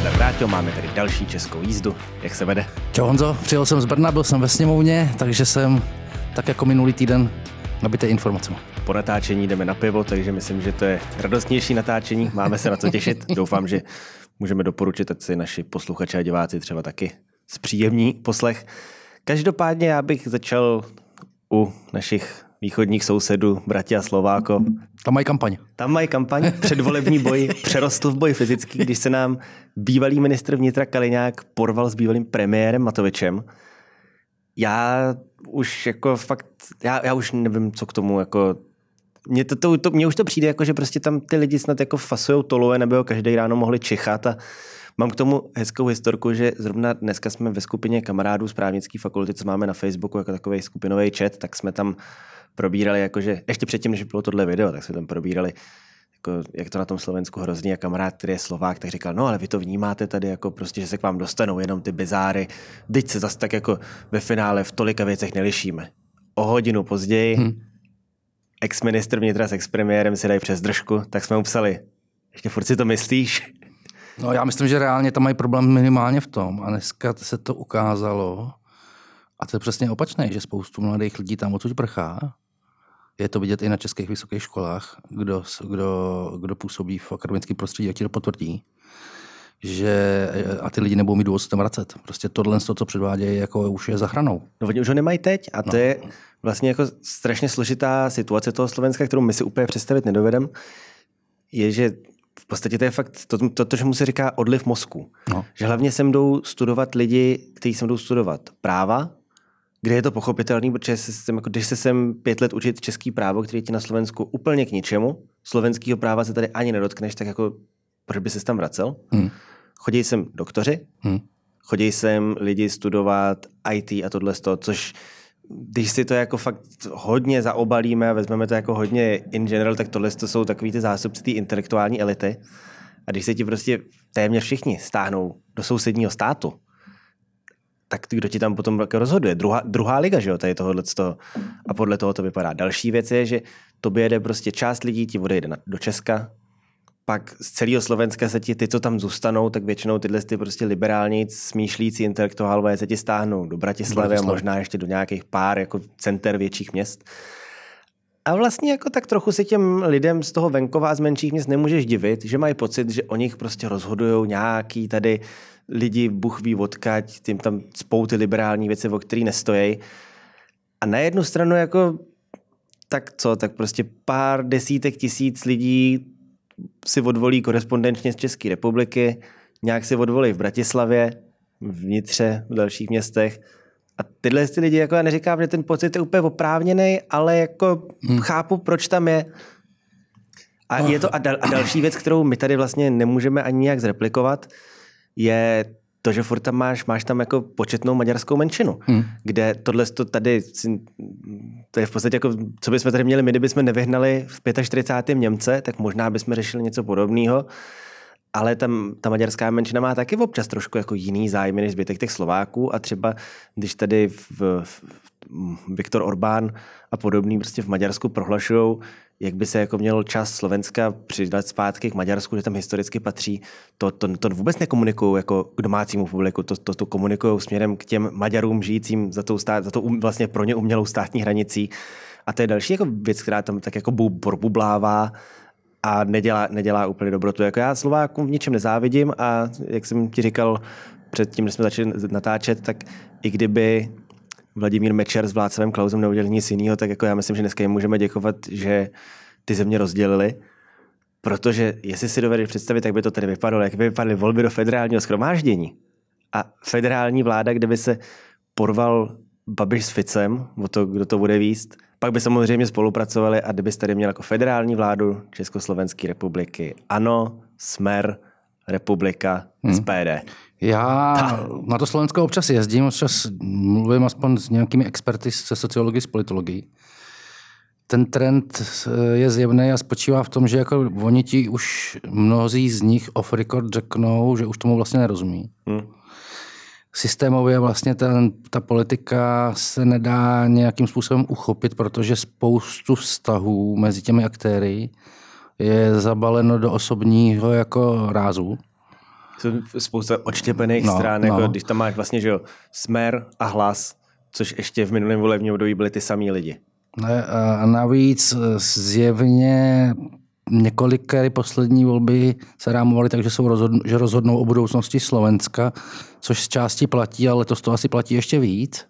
Nazdar Vrátil, máme tady další českou jízdu. Jak se vede? Čau Honzo, přijel jsem z Brna, byl jsem ve sněmovně, takže jsem tak jako minulý týden nabité informace. Po natáčení jdeme na pivo, takže myslím, že to je radostnější natáčení. Máme se na co těšit. Doufám, že můžeme doporučit, ať si naši posluchači a diváci třeba taky zpříjemní poslech. Každopádně já bych začal u našich východních sousedů, bratia Slováko. Tam mají kampaň. Tam mají kampaň, předvolební boj přerostl v boj fyzický, když se nám bývalý ministr vnitra Kaliňák porval s bývalým premiérem Matovičem. Já už jako fakt, já, já už nevím, co k tomu jako mně, to, to, to, mně už to přijde, jako, že prostě tam ty lidi snad jako fasujou toluje, nebo každý ráno mohli čichat a Mám k tomu hezkou historku, že zrovna dneska jsme ve skupině kamarádů z právnické fakulty, co máme na Facebooku jako takový skupinový chat, tak jsme tam probírali, jakože ještě předtím, než bylo tohle video, tak jsme tam probírali, jako, jak to na tom Slovensku hrozný a kamarád, který je Slovák, tak říkal, no ale vy to vnímáte tady jako prostě, že se k vám dostanou jenom ty bizáry, teď se zase tak jako ve finále v tolika věcech nelišíme. O hodinu později hmm. ex-ministr vnitra s ex-premiérem si dají přes držku, tak jsme mu psali, ještě furt si to myslíš? No já myslím, že reálně tam mají problém minimálně v tom a dneska se to ukázalo, a to je přesně opačné, že spoustu mladých lidí tam odsud prchá. Je to vidět i na českých vysokých školách, kdo, kdo, kdo působí v akademickém prostředí, jak ti to potvrdí že a ty lidi nebudou mít důvod se tam vracet. Prostě tohle, to, co předvádějí, jako už je zachranou. No oni už ho nemají teď a to no. je vlastně jako strašně složitá situace toho Slovenska, kterou my si úplně představit nedovedem, je, že podstatě to je fakt to, to, to mu se říká odliv mozku. No. Že hlavně sem jdou studovat lidi, kteří sem jdou studovat práva, kde je to pochopitelný, protože se sem, jako, když se sem pět let učit český právo, který ti na Slovensku úplně k ničemu, slovenského práva se tady ani nedotkneš, tak jako proč by se tam vracel? Hmm. Chodí sem doktoři, hmm. chodí sem lidi studovat IT a tohle z toho, což když si to jako fakt hodně zaobalíme a vezmeme to jako hodně in general, tak tohle to jsou takový ty zástupci té intelektuální elity. A když se ti prostě téměř všichni stáhnou do sousedního státu, tak kdo ti tam potom jako rozhoduje? Druhá, druhá liga, že jo, tady tohohle toho. A podle toho to vypadá. Další věc je, že to jede prostě část lidí ti odejde do Česka, pak z celého Slovenska se ti, ty, co tam zůstanou, tak většinou tyhle ty prostě liberální, smýšlící intelektuálové se ti stáhnou do Bratislavy a možná ještě do nějakých pár jako center větších měst. A vlastně jako tak trochu si těm lidem z toho venkova a z menších měst nemůžeš divit, že mají pocit, že o nich prostě rozhodují nějaký tady lidi, buch ví odkaď, tím tam spou ty liberální věci, o který nestojí. A na jednu stranu jako tak co, tak prostě pár desítek tisíc lidí si odvolí korespondenčně z České republiky, nějak si odvolí v Bratislavě, vnitře, v dalších městech. A tyhle ty lidi, jako já neříkám, že ten pocit je úplně oprávněný, ale jako hmm. chápu, proč tam je. A je to a, dal, a další věc, kterou my tady vlastně nemůžeme ani nějak zreplikovat, je to, že furt tam máš, máš tam jako početnou maďarskou menšinu, hmm. kde tohle to tady, to je v podstatě jako, co bychom tady měli my, kdybychom nevyhnali v 45. Němce, tak možná bychom řešili něco podobného. Ale tam ta maďarská menšina má taky občas trošku jako jiný zájmy než zbytek těch Slováků a třeba když tady v, v, Viktor Orbán a podobný prostě v Maďarsku prohlašují, jak by se jako měl čas Slovenska přidat zpátky k Maďarsku, že tam historicky patří, to, to, to vůbec nekomunikují jako k domácímu publiku, to, to, to komunikují směrem k těm Maďarům žijícím za tou, stát, za tou um, vlastně pro ně umělou státní hranicí. A to je další jako věc, která tam tak jako bublává a nedělá, nedělá úplně dobrotu. Jako já Slovákům v ničem nezávidím a jak jsem ti říkal předtím, než jsme začali natáčet, tak i kdyby Vladimír Mečer s Vlácavem Klausem neudělali nic jiného, tak jako já myslím, že dneska jim můžeme děkovat, že ty země rozdělili, protože jestli si dovedeš představit, jak by to tady vypadalo, jak by vypadaly volby do federálního schromáždění a federální vláda, kde by se porval Babiš s Ficem, o to, kdo to bude výst, pak by samozřejmě spolupracovali a kdybyste tady měl jako federální vládu Československé republiky, ANO, Smer, Republika, hmm. SPD. Já na to Slovensko občas jezdím, občas mluvím aspoň s nějakými experty ze sociologie, z politologie. Ten trend je zjevný a spočívá v tom, že jako oni ti už mnozí z nich off record řeknou, že už tomu vlastně nerozumí. Hmm. Systémově vlastně ten, ta politika se nedá nějakým způsobem uchopit, protože spoustu vztahů mezi těmi aktéry je zabaleno do osobního jako rázu Jsou spousta odštěpených no, stran, jako no. když tam máš vlastně, že jo, smer a hlas, což ještě v minulém volebním období byli ty samý lidi. Ne, a navíc zjevně několikrát poslední volby se rámovaly tak, že, jsou rozhodn- že rozhodnou o budoucnosti Slovenska, což z části platí, ale letos to asi platí ještě víc.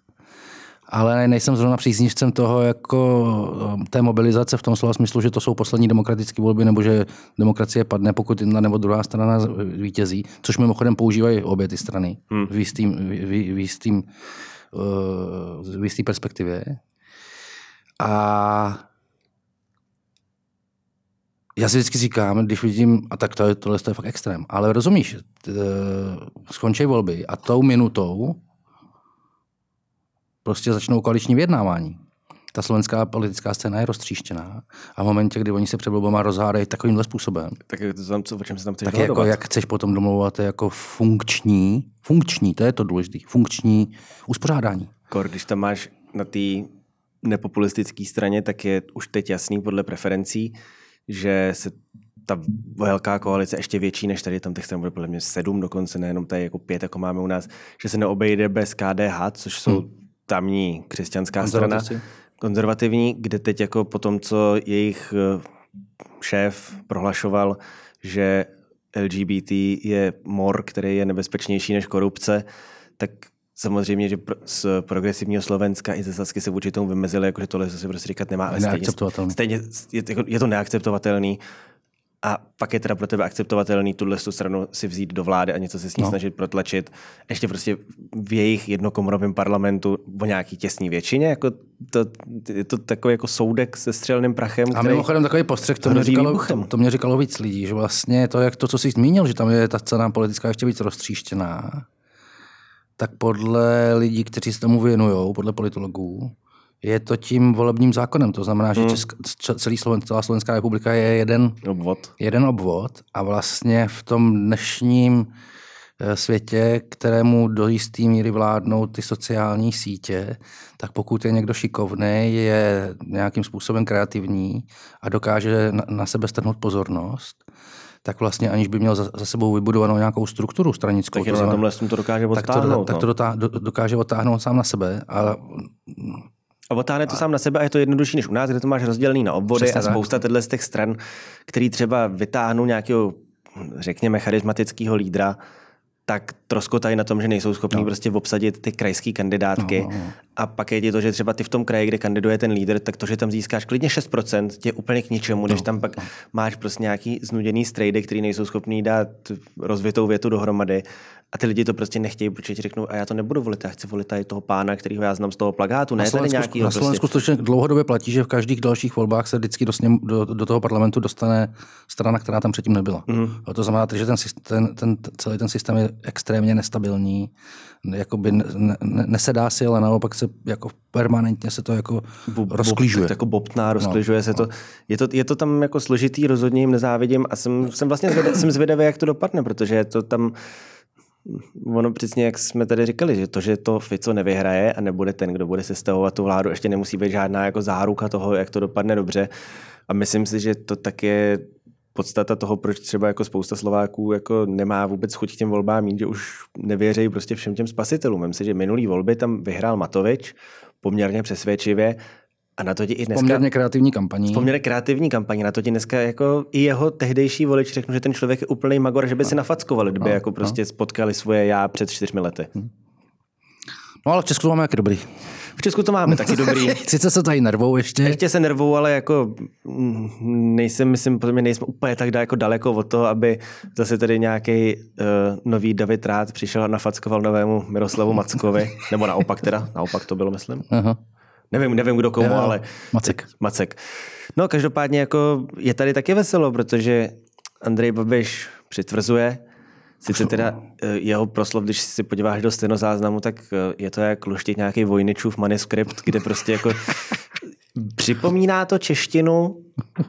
Ale nejsem zrovna příznivcem toho, jako um, té mobilizace v tom slova smyslu, že to jsou poslední demokratické volby, nebo že demokracie padne, pokud jedna nebo druhá strana vítězí, což mimochodem používají obě ty strany hmm. v jistým, v, v jistým, v jistý perspektivě. A já si vždycky říkám, když vidím, a tak to je, tohle je fakt extrém, ale rozumíš, skončí volby a tou minutou prostě začnou koaliční vyjednávání. Ta slovenská politická scéna je roztříštěná a v momentě, kdy oni se před volbama rozhádají takovýmhle způsobem, tak to tam, co, o čem se tam tak jako, jak chceš potom domlouvat jako funkční, funkční, to je to důležité, funkční uspořádání. Kor, když tam máš na té nepopulistické straně, tak je už teď jasný podle preferencí, že se ta velká koalice ještě větší než tady, tam těch stran bude podle mě sedm dokonce, nejenom tady jako pět, jako máme u nás, že se neobejde bez KDH, což jsou hmm. Tamní křesťanská strana, konzervativní, kde teď jako po tom, co jejich eh, šéf prohlašoval, že LGBT je mor, který je nebezpečnější než korupce, tak Samozřejmě, že z progresivního Slovenska i ze Sasky se vůči tomu vymezili, jako že tohle se prostě říkat nemá. Ale stejně, stejně je, je to neakceptovatelný. A pak je teda pro tebe akceptovatelný tuhle stranu si vzít do vlády a něco se s ní no. snažit protlačit. Ještě prostě v jejich jednokomorovém parlamentu o nějaký těsní většině. Jako to, je to takový jako soudek se střelným prachem. A mimochodem takový postřeh, to mě, říkalo, to, to mě říkalo víc lidí, že vlastně to, jak to, co jsi zmínil, že tam je ta cena politická ještě víc roztříštěná tak podle lidí, kteří se tomu věnují, podle politologů, je to tím volebním zákonem. To znamená, že hmm. Česk, celý Sloven, celá Slovenská republika je jeden obvod. jeden obvod a vlastně v tom dnešním eh, světě, kterému do jisté míry vládnou ty sociální sítě, tak pokud je někdo šikovný, je nějakým způsobem kreativní a dokáže na, sebe strhnout pozornost, tak vlastně aniž by měl za, za sebou vybudovanou nějakou strukturu stranickou. Tak to na tomhle to dokáže odtáhnout. Tak to, no. tak to do, dokáže odtáhnout sám na sebe. A, a otáhne to a... sám na sebe a je to jednodušší než u nás, kde to máš rozdělený na obvody Přesně a spousta těchto z těch stran, který třeba vytáhnou nějakého, řekněme, charismatického lídra, tak troskotají na tom, že nejsou schopní no. prostě obsadit ty krajské kandidátky. No, no, no. A pak je to, že třeba ty v tom kraji, kde kandiduje ten lídr, tak to, že tam získáš klidně 6%, tě úplně k ničemu, no, když tam pak no. máš prostě nějaký znuděný strejdy, který nejsou schopní dát rozvitou větu dohromady a ty lidi to prostě nechtějí, protože ti řeknou, a já to nebudu volit, já chci volit tady toho pána, kterýho já znám z toho plagátu, ne tady nějaký. Na Slovensku prostě... dlouhodobě platí, že v každých dalších volbách se vždycky do, sněm, do, do toho parlamentu dostane strana, která tam předtím nebyla. Mm. A to znamená, že ten, ten, ten, celý ten systém je extrémně nestabilní, jakoby ne, ne, nesedá si, ale naopak se jako permanentně se to jako Bob, rozklížuje. Jako bobtná, rozklížuje no, se to. No. Je to. Je to tam jako složitý, rozhodně jim nezávidím a jsem, jsem vlastně zvědavý, jsem zvědavý, jak to dopadne, protože je to tam ono přesně, jak jsme tady říkali, že to, že to Fico nevyhraje a nebude ten, kdo bude sestavovat tu vládu, ještě nemusí být žádná jako záruka toho, jak to dopadne dobře. A myslím si, že to tak je podstata toho, proč třeba jako spousta Slováků jako nemá vůbec chuť k těm volbám mít, že už nevěří prostě všem těm spasitelům. Myslím si, že minulý volby tam vyhrál Matovič poměrně přesvědčivě a na to ti i dneska... Poměrně kreativní kampaní. Poměrně kreativní kampaní. Na to ti dneska jako i jeho tehdejší volič řeknu, že ten člověk je úplný magor, že by no. si nafackovali, kdyby no, jako prostě no. spotkali svoje já před čtyřmi lety. Hm. No ale v Česku to máme jak dobrý. V Česku to máme taky dobrý. Sice se tady nervou ještě. Ještě se nervou, ale jako nejsem, myslím, podle mě nejsme úplně tak jako daleko od toho, aby zase tady nějaký uh, nový David Rád přišel a nafackoval novému Miroslavu Mackovi. Nebo naopak teda, naopak to bylo, myslím. Aha. Nevím, nevím kdo komu, jo, ale... Macek. Macek. No každopádně jako je tady taky veselo, protože Andrej Babiš přitvrzuje, Sice teda eh, jeho proslov, když si podíváš do stenozáznamu, tak eh, je to jak luštit nějaký vojničův manuskript, kde prostě jako připomíná to češtinu,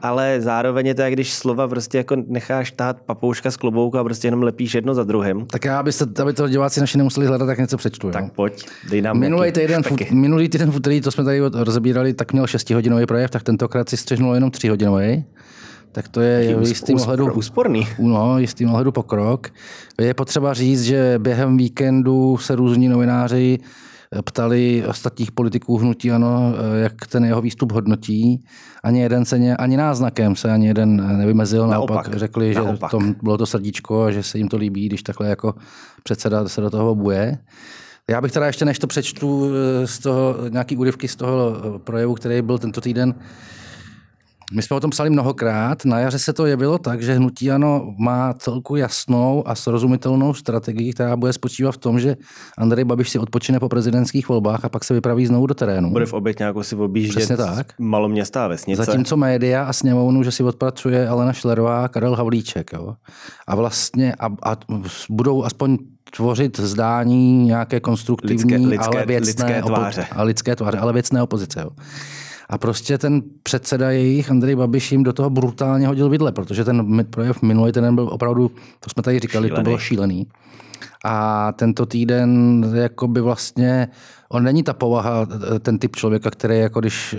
ale zároveň je to, jak když slova prostě jako necháš tát papouška z klobouku a prostě jenom lepíš jedno za druhým. Tak já, abyste, aby to diváci naši nemuseli hledat, tak něco přečtu. Tak jo? pojď, dej nám minulý týden, fut, minulý týden v úterý, to jsme tady rozebírali, tak měl 6 hodinový projev, tak tentokrát si střehnul jenom 3 hodinový. tak to je jistým ohledu, úsporný. No, jistým ohledu pokrok. Je potřeba říct, že během víkendu se různí novináři ptali ostatních politiků hnutí ano, jak ten jeho výstup hodnotí. Ani jeden se ně, ani náznakem se ani jeden nevymezil. Naopak, naopak řekli, naopak. že to bylo to srdíčko a že se jim to líbí, když takhle jako předseda se do toho buje. Já bych teda ještě, než to přečtu z toho, nějaký úryvky z toho projevu, který byl tento týden, my jsme o tom psali mnohokrát. Na jaře se to jevilo tak, že hnutí ano má celku jasnou a srozumitelnou strategii, která bude spočívat v tom, že Andrej Babiš si odpočine po prezidentských volbách a pak se vypraví znovu do terénu. Bude v nějakou si objíždět tak. maloměsta a vesnice. Zatímco média a sněmovnu, že si odpracuje Alena Šlerová a Karel Havlíček. Jo. A vlastně a, a budou aspoň tvořit zdání nějaké konstruktivní, lidské, lidské, ale věcné, lidské tváře. a lidské tváře, ale věcné opozice. Jo. A prostě ten předseda jejich, Andrej Babiš, jim do toho brutálně hodil vidle, protože ten projev minulý ten byl opravdu, to jsme tady říkali, šílený. to bylo šílený. A tento týden jako by vlastně, on není ta povaha, ten typ člověka, který jako když,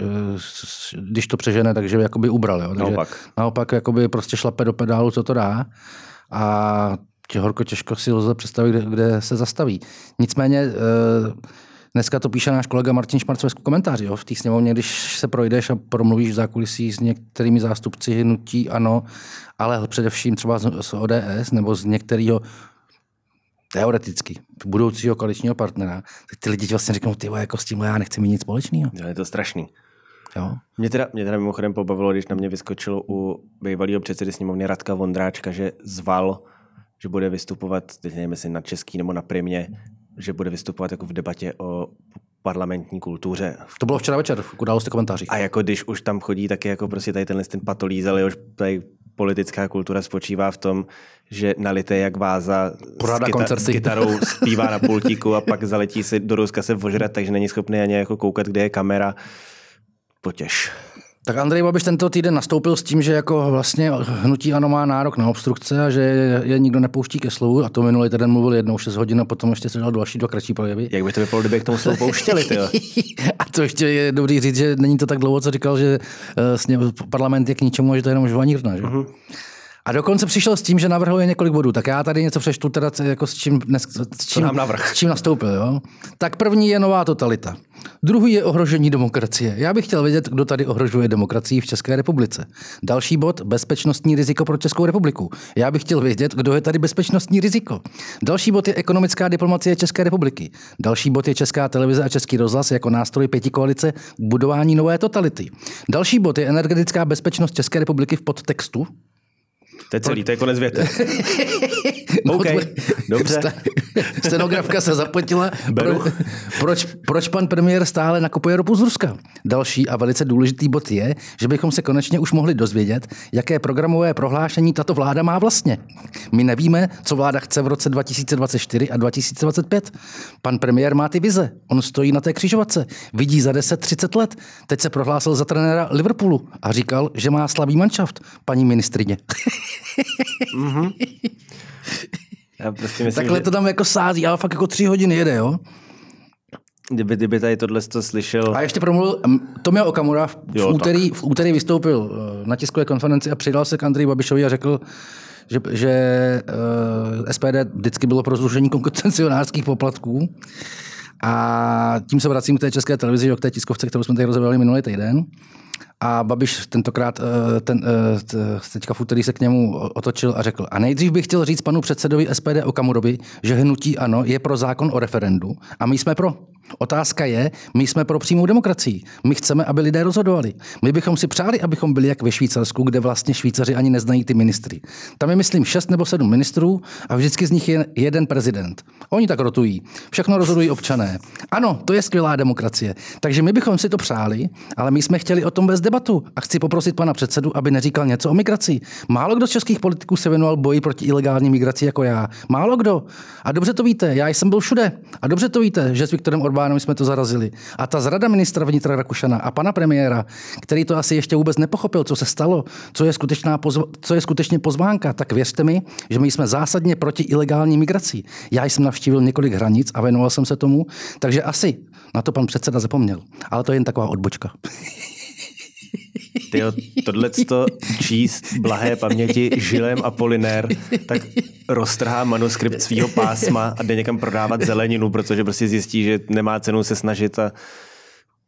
když to přežene, takže jako by ubral. Jo. Takže naopak. Naopak jako by prostě šlape do pedálu, co to dá. A tě horko těžko si lze představit, kde, kde se zastaví. Nicméně eh, Dneska to píše náš kolega Martin Šmarc v komentáři. Jo. V té sněmovně, když se projdeš a promluvíš v zákulisí s některými zástupci hnutí, ano, ale především třeba z ODS nebo z některého teoreticky budoucího koaličního partnera, tak ty lidi vlastně řeknou, ty jako s tím já nechci mít nic společného. Je to strašný. Jo. Mě teda, mě teda mimochodem pobavilo, když na mě vyskočilo u bývalého předsedy sněmovny Radka Vondráčka, že zval, že bude vystupovat, teď nevím, jestli na český nebo na primě, že bude vystupovat jako v debatě o parlamentní kultuře. To bylo včera večer v události komentářích. A jako když už tam chodí, tak je jako prostě tady tenhle ten patolízel, jehož tady politická kultura spočívá v tom, že nalité jak váza s, kyta- s kytarou zpívá na pultíku a pak zaletí si do Ruska se vožrat, takže není schopný ani jako koukat, kde je kamera. Potěž. Tak Andrej Babiš tento týden nastoupil s tím, že jako vlastně hnutí ano má nárok na obstrukce a že je nikdo nepouští ke slovu. A to minulý týden mluvil jednou 6 hodin a potom ještě se dal další dva kratší projevy. Jak by to vypadalo, kdyby k tomu slovu pouštěli? a to ještě je dobrý říct, že není to tak dlouho, co říkal, že uh, parlament je k ničemu a že to je jenom žvanírna. Že? Uh-huh. A dokonce přišel s tím, že navrhuje několik bodů. Tak já tady něco přečtu, teda jako s čím, dnes, s čím, s čím nastoupil. Jo? Tak první je nová totalita. Druhý je ohrožení demokracie. Já bych chtěl vědět, kdo tady ohrožuje demokracii v České republice. Další bod, bezpečnostní riziko pro Českou republiku. Já bych chtěl vědět, kdo je tady bezpečnostní riziko. Další bod je ekonomická diplomacie České republiky. Další bod je Česká televize a Český rozhlas jako nástroj pěti koalice k budování nové totality. Další bod je energetická bezpečnost České republiky v podtextu. To je celý, to je konec věty. no, OK, dobře. Stenografka se zapotila. Pro, proč, proč pan premiér stále nakupuje ropu z Ruska? Další a velice důležitý bod je, že bychom se konečně už mohli dozvědět, jaké programové prohlášení tato vláda má vlastně. My nevíme, co vláda chce v roce 2024 a 2025. Pan premiér má ty vize. On stojí na té křižovatce. Vidí za 10-30 let. Teď se prohlásil za trenéra Liverpoolu a říkal, že má slabý manšaft, paní ministrině. mm-hmm. Já prostě myslím, Takhle že... to tam jako sází, ale fakt jako tři hodiny jede, jo? Kdyby, kdyby tady tohle to slyšel. A ještě promluvil, Tomio Okamura v, jo, v, úterý, v úterý vystoupil eh, na tiskové konferenci a přidal se k Andreji Babišovi a řekl, že, že uh, eh, SPD vždycky bylo pro zrušení koncesionářských poplatků. A tím se vracím k té české televizi, k té tiskovce, kterou jsme tady rozebrali minulý týden. A Babiš tentokrát eh, ten, eh, teďka v úterý se k němu otočil a řekl, a nejdřív bych chtěl říct panu předsedovi SPD Okamurovi, že hnutí ano je pro zákon o referendu a my jsme pro. Otázka je, my jsme pro přímou demokracii. My chceme, aby lidé rozhodovali. My bychom si přáli, abychom byli jak ve Švýcarsku, kde vlastně Švýcaři ani neznají ty ministry. Tam je, myslím, šest nebo sedm ministrů a vždycky z nich je jeden prezident. Oni tak rotují. Všechno rozhodují občané. Ano, to je skvělá demokracie. Takže my bychom si to přáli, ale my jsme chtěli o tom vést debatu a chci poprosit pana předsedu, aby neříkal něco o migraci. Málo kdo z českých politiků se věnoval boji proti ilegální migraci jako já. Málo kdo. A dobře to víte, já jsem byl všude. A dobře to víte, že s Viktorem Orbánem jsme to zarazili. A ta zrada ministra vnitra Rakušana a pana premiéra, který to asi ještě vůbec nepochopil, co se stalo, co je, skutečná pozv- co je skutečně pozvánka, tak věřte mi, že my jsme zásadně proti ilegální migraci. Já jsem navštívil několik hranic a věnoval jsem se tomu, takže asi na to pan předseda zapomněl. Ale to je jen taková odbočka. tyjo, tohleto číst blahé paměti Žilem a Polinér, tak roztrhá manuskript svého pásma a jde někam prodávat zeleninu, protože prostě zjistí, že nemá cenu se snažit a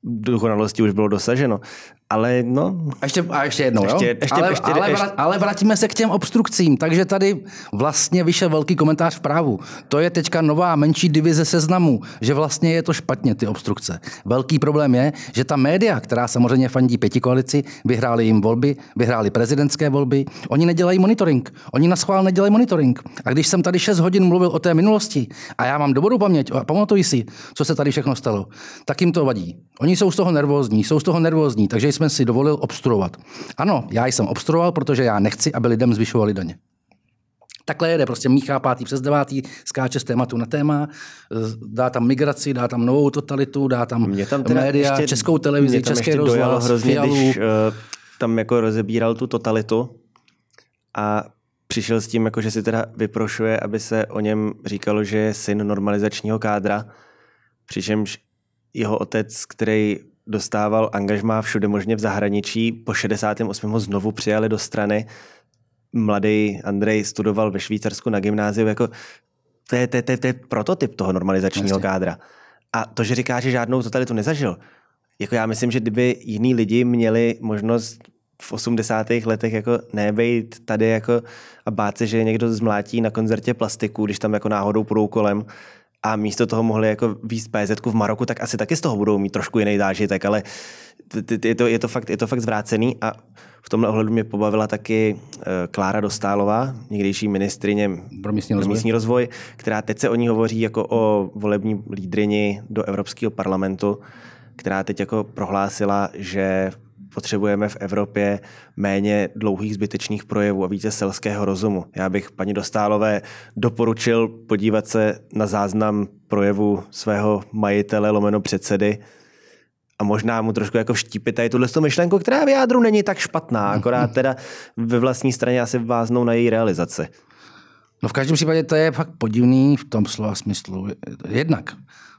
dokonalosti už bylo dosaženo. Ale no... A ještě, a ještě jednou, ještě, jo? Ještě, ale, ještě, ale, ještě, ale vrátíme se k těm obstrukcím. Takže tady vlastně vyšel velký komentář v právu. To je teďka nová menší divize seznamu, že vlastně je to špatně, ty obstrukce. Velký problém je, že ta média, která samozřejmě fandí pěti koalici, vyhráli jim volby, vyhráli prezidentské volby, oni nedělají monitoring. Oni na schvál nedělají monitoring. A když jsem tady 6 hodin mluvil o té minulosti a já mám dobrou paměť, a pamatuji si, co se tady všechno stalo, tak jim to vadí. Oni jsou z toho nervózní, jsou z toho nervózní, takže jsme si dovolil obstruovat. Ano, já jsem obstruoval, protože já nechci, aby lidem zvyšovali daně. Takhle jede, prostě míchá pátý přes devátý, skáče z tématu na téma, dá tam migraci, dá tam novou totalitu, dá tam, mě tam média, ještě, českou televizi, český rozhlas, hrozně, fialu. když uh, tam jako rozebíral tu totalitu a přišel s tím, jako, že si teda vyprošuje, aby se o něm říkalo, že je syn normalizačního kádra, přičemž jeho otec, který dostával angažmá všude možně v zahraničí. Po 68. ho znovu přijali do strany. Mladý Andrej studoval ve Švýcarsku na gymnáziu. Jako, to, je, to, je, to je prototyp toho normalizačního Jasně. kádra. A to, že říká, že žádnou totalitu nezažil, jako já myslím, že kdyby jiní lidi měli možnost v 80. letech jako nebejt tady jako a bát se, že někdo zmlátí na koncertě plastiku, když tam jako náhodou půjdou kolem, a místo toho mohli jako víc PZ v Maroku, tak asi taky z toho budou mít trošku jiný zážitek, ale je to, je to, fakt, je to fakt zvrácený a v tomhle ohledu mě pobavila taky eh, Klára Dostálová, někdejší ministrině pro místní rozvoj. místní rozvoj, která teď se o ní hovoří jako o volební lídrini do Evropského parlamentu, která teď jako prohlásila, že potřebujeme v Evropě méně dlouhých zbytečných projevů a více selského rozumu. Já bych paní Dostálové doporučil podívat se na záznam projevu svého majitele lomeno předsedy a možná mu trošku jako vštípit tady tuhle myšlenku, která v jádru není tak špatná, akorát teda ve vlastní straně asi váznou na její realizaci. No v každém případě to je fakt podivný v tom slova smyslu. Jednak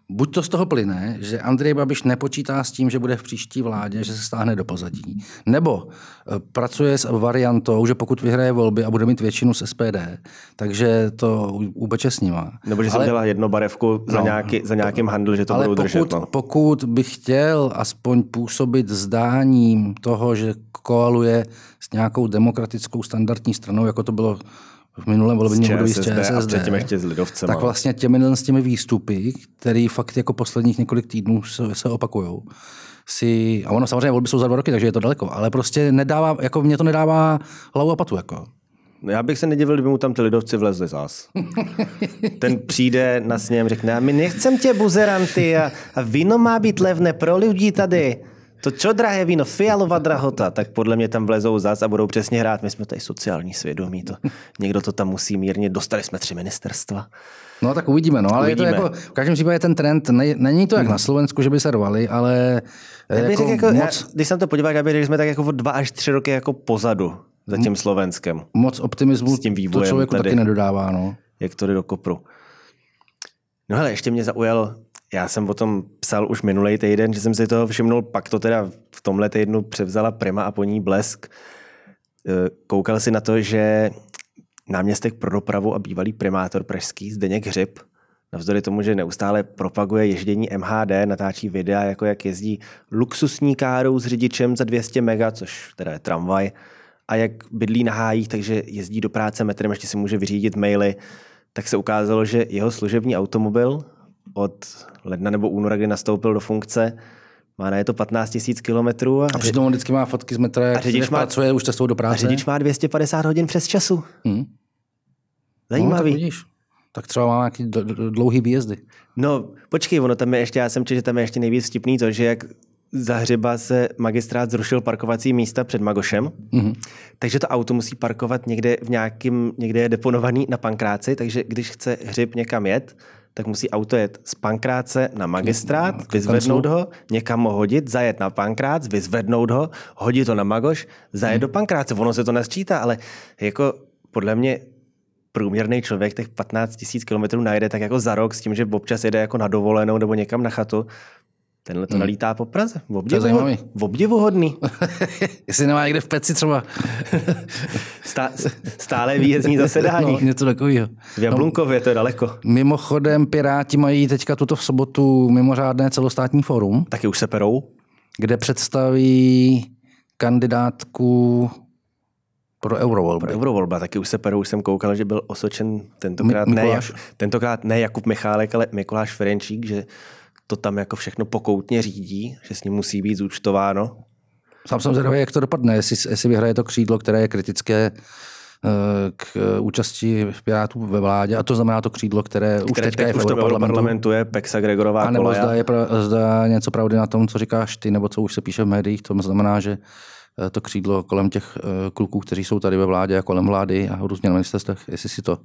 buď to z toho plyne, že Andrej Babiš nepočítá s tím, že bude v příští vládě, že se stáhne do pozadí, nebo e, pracuje s variantou, že pokud vyhraje volby a bude mít většinu z SPD, takže to ubeče s nima. Nebo že se udělá jedno barevku za, no, nějaký, za nějakým handl, že to ale budou pokud, držet. No. pokud by chtěl aspoň působit zdáním toho, že koaluje s nějakou demokratickou standardní stranou, jako to bylo v minulém volebním období z ČSSD, a předtím ještě s lidovcem. Tak vlastně těmi, s těmi výstupy, které fakt jako posledních několik týdnů se, se opakují, si, a ono samozřejmě volby jsou za dva roky, takže je to daleko, ale prostě nedává, jako mě to nedává hlavu a patu. Jako. Já bych se nedivil, kdyby mu tam ty lidovci vlezli zás. Ten přijde na sněm, řekne, a my nechcem tě buzeranty a, a víno má být levné pro lidi tady. To čo drahé víno, fialová drahota, tak podle mě tam vlezou zas a budou přesně hrát. My jsme tady sociální svědomí, to, někdo to tam musí mírně, dostali jsme tři ministerstva. No tak uvidíme, no, ale uvidíme. je to jako, v každém případě ten trend, ne, není to jak hmm. na Slovensku, že by se rvali, ale jako, jako moc... já, když jsem to podíval, já bych řekl, jsme tak jako o dva až tři roky jako pozadu za tím Slovenskem. Moc optimismu s tím vývojem to člověku tady, taky nedodává, no. Jak to jde do kopru. No hele, ještě mě zaujalo, já jsem o tom psal už minulý týden, že jsem si toho všimnul, pak to teda v tomhle týdnu převzala Prima a po ní Blesk. E, koukal si na to, že náměstek pro dopravu a bývalý primátor pražský Zdeněk Hřib, navzdory tomu, že neustále propaguje ježdění MHD, natáčí videa, jako jak jezdí luxusní károu s řidičem za 200 mega, což teda je tramvaj, a jak bydlí na hájích, takže jezdí do práce metrem, ještě si může vyřídit maily, tak se ukázalo, že jeho služební automobil od ledna nebo února, kdy nastoupil do funkce, má na je to 15 000 kilometrů. A, a přitom on vždycky má fotky z metra, jak, řidič má, pracuje už cestou do práce. A řidič má 250 hodin přes času. Hmm. Zajímavý. No, tak vidíš. Tak třeba má nějaký dlouhý výjezdy. No, počkej, ono tam je ještě, já jsem četl, že tam je ještě nejvíc vtipný to, že jak za hřeba se magistrát zrušil parkovací místa před Magošem, mm-hmm. takže to auto musí parkovat někde v nějakým, někde je deponovaný na pankráci, takže když chce hřib někam jet, tak musí auto jet z Pankráce na magistrát, no, vyzvednout ho, někam ho hodit, zajet na Pankrác, vyzvednout ho, hodit to na Magoš, zajet hmm. do Pankráce. Ono se to nesčítá, ale jako podle mě průměrný člověk těch 15 000 kilometrů najde tak jako za rok s tím, že občas jede jako na dovolenou nebo někam na chatu, Tenhle to hmm. nalítá po Praze. V, obdivu, v obdivuhodný. Jestli nemá někde v peci třeba. Stá, stále výjezdní zasedání. No, něco takového. V Jablunkově, no, to je daleko. Mimochodem, Piráti mají teďka tuto v sobotu mimořádné celostátní fórum. Taky už se perou. Kde představí kandidátku pro eurovolby. Pro eurovolba, taky už se perou, už jsem koukal, že byl osočen tentokrát, ne, tentokrát ne Jakub Michálek, ale Mikuláš Ferenčík, že to tam jako všechno pokoutně řídí, že s ním musí být zúčtováno. Sám jsem zvědavý, jak to dopadne, jestli, jestli vyhraje to křídlo, které je kritické eh, k účasti Pirátů ve vládě, a to znamená to křídlo, které, které už teďka teď je v Europarlamentu. parlamentu je Pexa Gregorová A nebo zda je zda něco pravdy na tom, co říkáš ty, nebo co už se píše v médiích, to znamená, že eh, to křídlo kolem těch eh, kluků, kteří jsou tady ve vládě a kolem vlády a různě na ministerstvech, jestli si to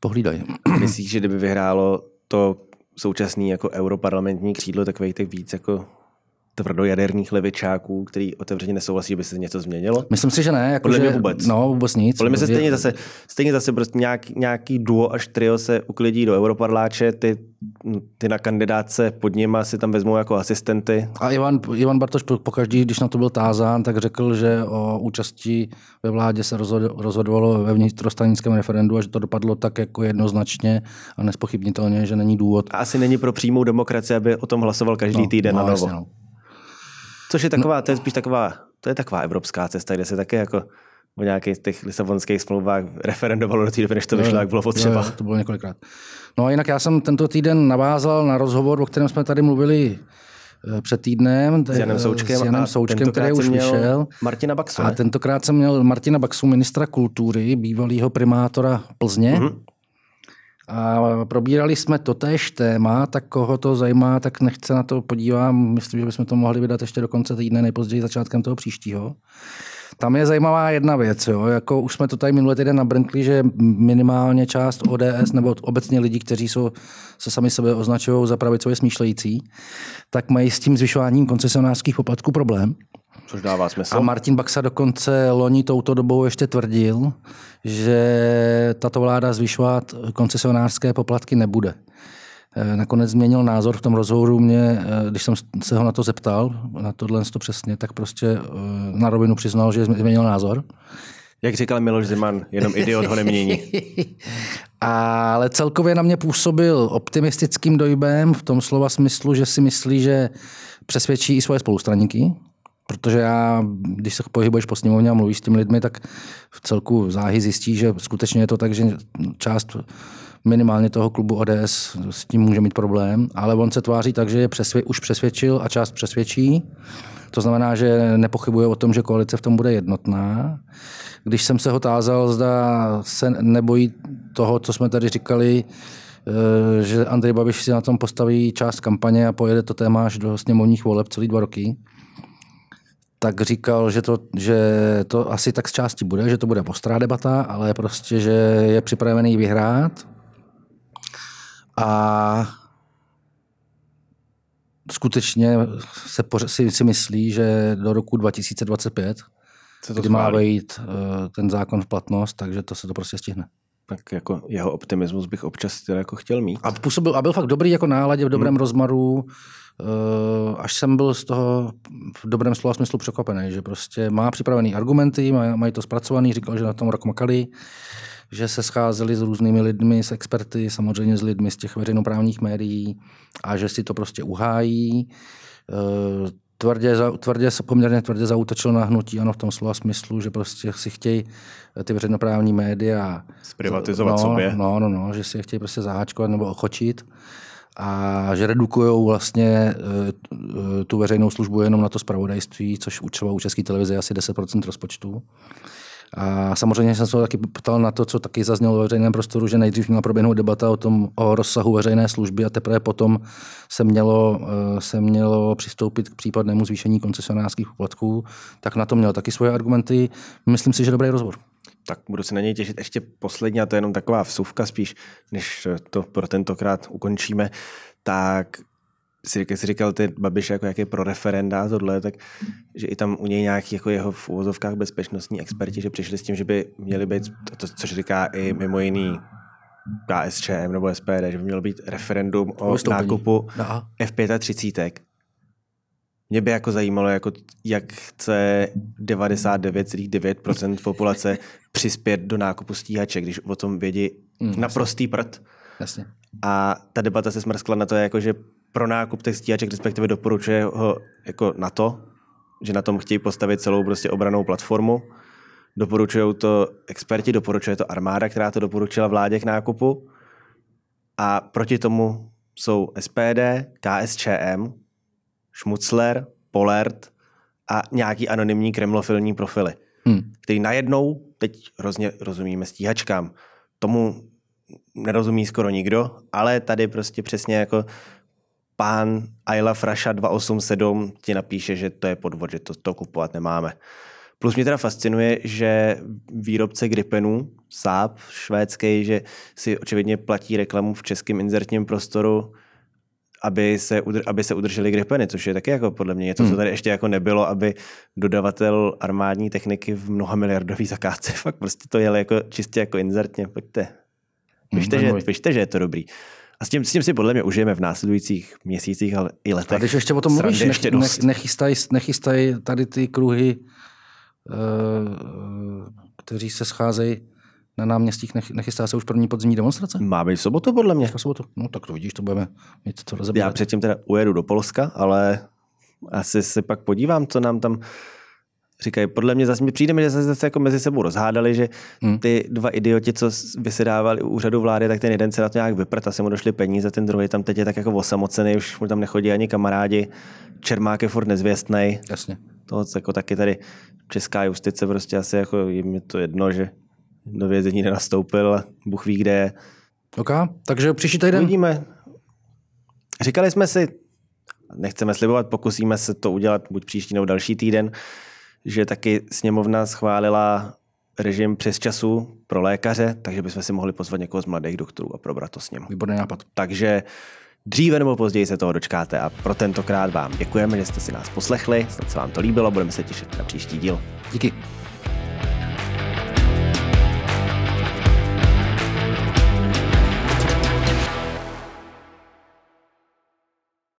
pohlídají. Myslíš, že kdyby vyhrálo to současný jako europarlamentní křídlo takových těch víc jako tvrdojaderných levičáků, který otevřeně nesouhlasí, aby se něco změnilo? Myslím si, že ne. Jako Podle že, mě vůbec. No, vůbec nic. Podle mě se stejně zase, stejně zase prostě nějak, nějaký duo až trio se uklidí do europarláče, ty, ty na kandidáce pod nima si tam vezmou jako asistenty. A Ivan, Ivan Bartoš pokaždý, když na to byl tázán, tak řekl, že o účasti ve vládě se rozhodovalo ve vnitrostanickém referendu a že to dopadlo tak jako jednoznačně a nespochybnitelně, že není důvod. A asi není pro přímou demokracii, aby o tom hlasoval každý no, týden no, na novo. Jasně, no. Což je taková, no. to je spíš taková, to je taková evropská cesta, kde se také jako o nějakých těch lisabonských smlouvách referendovalo do té doby, než to vyšlo, jak bylo potřeba. Jo, to bylo několikrát. No a jinak já jsem tento týden navázal na rozhovor, o kterém jsme tady mluvili eh, před týdnem s Janem Součkem, s Janem Součkem který už vyšel. Martina Baxu. A tentokrát jsem měl Martina Baxu, ministra kultury, bývalého primátora Plzně. Mm-hmm. A probírali jsme to též téma, tak koho to zajímá, tak nechce na to podívám. Myslím, že bychom to mohli vydat ještě do konce týdne, nejpozději začátkem toho příštího. Tam je zajímavá jedna věc, jo? jako už jsme to tady minulý týden nabrnkli, že minimálně část ODS nebo obecně lidi, kteří jsou, se sami sebe označují za pravicově smýšlející, tak mají s tím zvyšováním koncesionářských poplatků problém. Což dává smysl. A Martin Baxa dokonce loni touto dobou ještě tvrdil, že tato vláda zvyšovat koncesionářské poplatky nebude. Eh, nakonec změnil názor v tom rozhovoru mě, eh, když jsem se ho na to zeptal, na tohle to přesně, tak prostě eh, na rovinu přiznal, že změnil názor. Jak říkal Miloš Zeman, jenom idiot ho nemění. Ale celkově na mě působil optimistickým dojbem v tom slova smyslu, že si myslí, že přesvědčí i svoje spolustraníky, Protože já, když se pohybuješ po sněmovně a mluvíš s těmi lidmi, tak v celku záhy zjistí, že skutečně je to tak, že část minimálně toho klubu ODS s tím může mít problém, ale on se tváří tak, že je přesvě, už přesvědčil a část přesvědčí. To znamená, že nepochybuje o tom, že koalice v tom bude jednotná. Když jsem se ho tázal, zda se nebojí toho, co jsme tady říkali, eh, že Andrej Babiš si na tom postaví část kampaně a pojede to téma až do sněmovních voleb celý dva roky, tak říkal, že to, že to asi tak z části bude, že to bude ostrá debata, ale prostě, že je připravený vyhrát. A skutečně se si, si myslí, že do roku 2025, se to kdy má vejít uh, ten zákon v platnost, takže to se to prostě stihne. Tak jako jeho optimismus bych občas teda jako chtěl mít. A, působil, a byl fakt dobrý jako náladě, v dobrém hmm. rozmaru. Eh, až jsem byl z toho v dobrém slova smyslu překvapený, že prostě má připravený argumenty, mají to zpracovaný, říkal, že na tom rok makali, že se scházeli s různými lidmi, s experty, samozřejmě s lidmi z těch veřejnoprávních médií a že si to prostě uhájí. Eh, tvrdě, tvrdě, poměrně tvrdě zautočil na hnutí, ano, v tom slova smyslu, že prostě si chtějí ty veřejnoprávní média zprivatizovat no, sobě. No, no, no, že si je chtějí prostě zaháčkovat nebo ochočit a že redukují vlastně eh, eh, tu veřejnou službu jenom na to spravodajství, což třeba u České televize asi 10% rozpočtu. A samozřejmě jsem se taky ptal na to, co taky zaznělo ve veřejném prostoru, že nejdřív měla proběhnout debata o tom o rozsahu veřejné služby a teprve potom se mělo, eh, se mělo přistoupit k případnému zvýšení koncesionářských poplatků. Tak na to měl taky svoje argumenty. Myslím si, že dobrý rozbor tak budu se na něj těšit ještě poslední, a to je jenom taková vsuvka spíš, než to pro tentokrát ukončíme, tak si, jak jsi říkal, ty Babiš jako jak je pro referenda tohle, tak že i tam u něj nějaký jako jeho v úvozovkách bezpečnostní experti, že přišli s tím, že by měli být, to, což říká i mimo jiný KSČM nebo SPD, že by mělo být referendum o nákupu F35 Mě by jako zajímalo, jako, jak chce 99,9% populace přispět do nákupu stíhače, když o tom vědí mm, naprostý prd. Jasně. A ta debata se smrskla na to, jako, že pro nákup těch stíhaček, respektive doporučuje ho jako na to, že na tom chtějí postavit celou prostě obranou platformu. Doporučují to experti, doporučuje to armáda, která to doporučila vládě k nákupu. A proti tomu jsou SPD, KSČM, Schmutzler, Polert a nějaký anonymní kremlofilní profily, hmm. který najednou, teď hrozně rozumíme stíhačkám, tomu nerozumí skoro nikdo, ale tady prostě přesně jako pán Ayla Frasha 287 ti napíše, že to je podvod, že to, to kupovat nemáme. Plus mě teda fascinuje, že výrobce Gripenů, Saab švédský, že si očividně platí reklamu v českém inzertním prostoru, aby se, aby se udrželi Gripeny, což je taky jako podle mě něco, hmm. co tady ještě jako nebylo, aby dodavatel armádní techniky v mnoha miliardový zakázce fakt prostě to jeli jako čistě jako inzertně. Pojďte. Pište, hmm, že, pište, že je to dobrý. A s tím, s tím si podle mě užijeme v následujících měsících, ale i letech. A když ještě o tom mluvíš, ještě nech, nechystají, nechystají tady ty kruhy, uh, kteří se scházejí na náměstích, nechystá se už první podzimní demonstrace? Má být v sobotu, podle mě. V sobotu. No tak to vidíš, to budeme mít to rozebrat. Já předtím teda ujedu do Polska, ale asi se pak podívám, co nám tam říkají. Podle mě zase mi přijde, že se zase jako mezi sebou rozhádali, že hmm. ty dva idioti, co vysedávali u úřadu vlády, tak ten jeden se na to nějak vyprt, asi mu došly peníze, ten druhý tam teď je tak jako osamocený, už mu tam nechodí ani kamarádi. Čermák je furt nezvěstný. Jasně. To jako taky tady česká justice prostě asi jako jim je to jedno, že do vězení nenastoupil, Bůh ví, kde je. OK, takže příští týden? Uvidíme. Říkali jsme si, nechceme slibovat, pokusíme se to udělat buď příští nebo další týden, že taky sněmovna schválila režim přes času pro lékaře, takže bychom si mohli pozvat někoho z mladých doktorů a probrat to s ním. Výborný nápad. Takže dříve nebo později se toho dočkáte a pro tentokrát vám děkujeme, že jste si nás poslechli, snad se vám to líbilo, budeme se těšit na příští díl. Díky.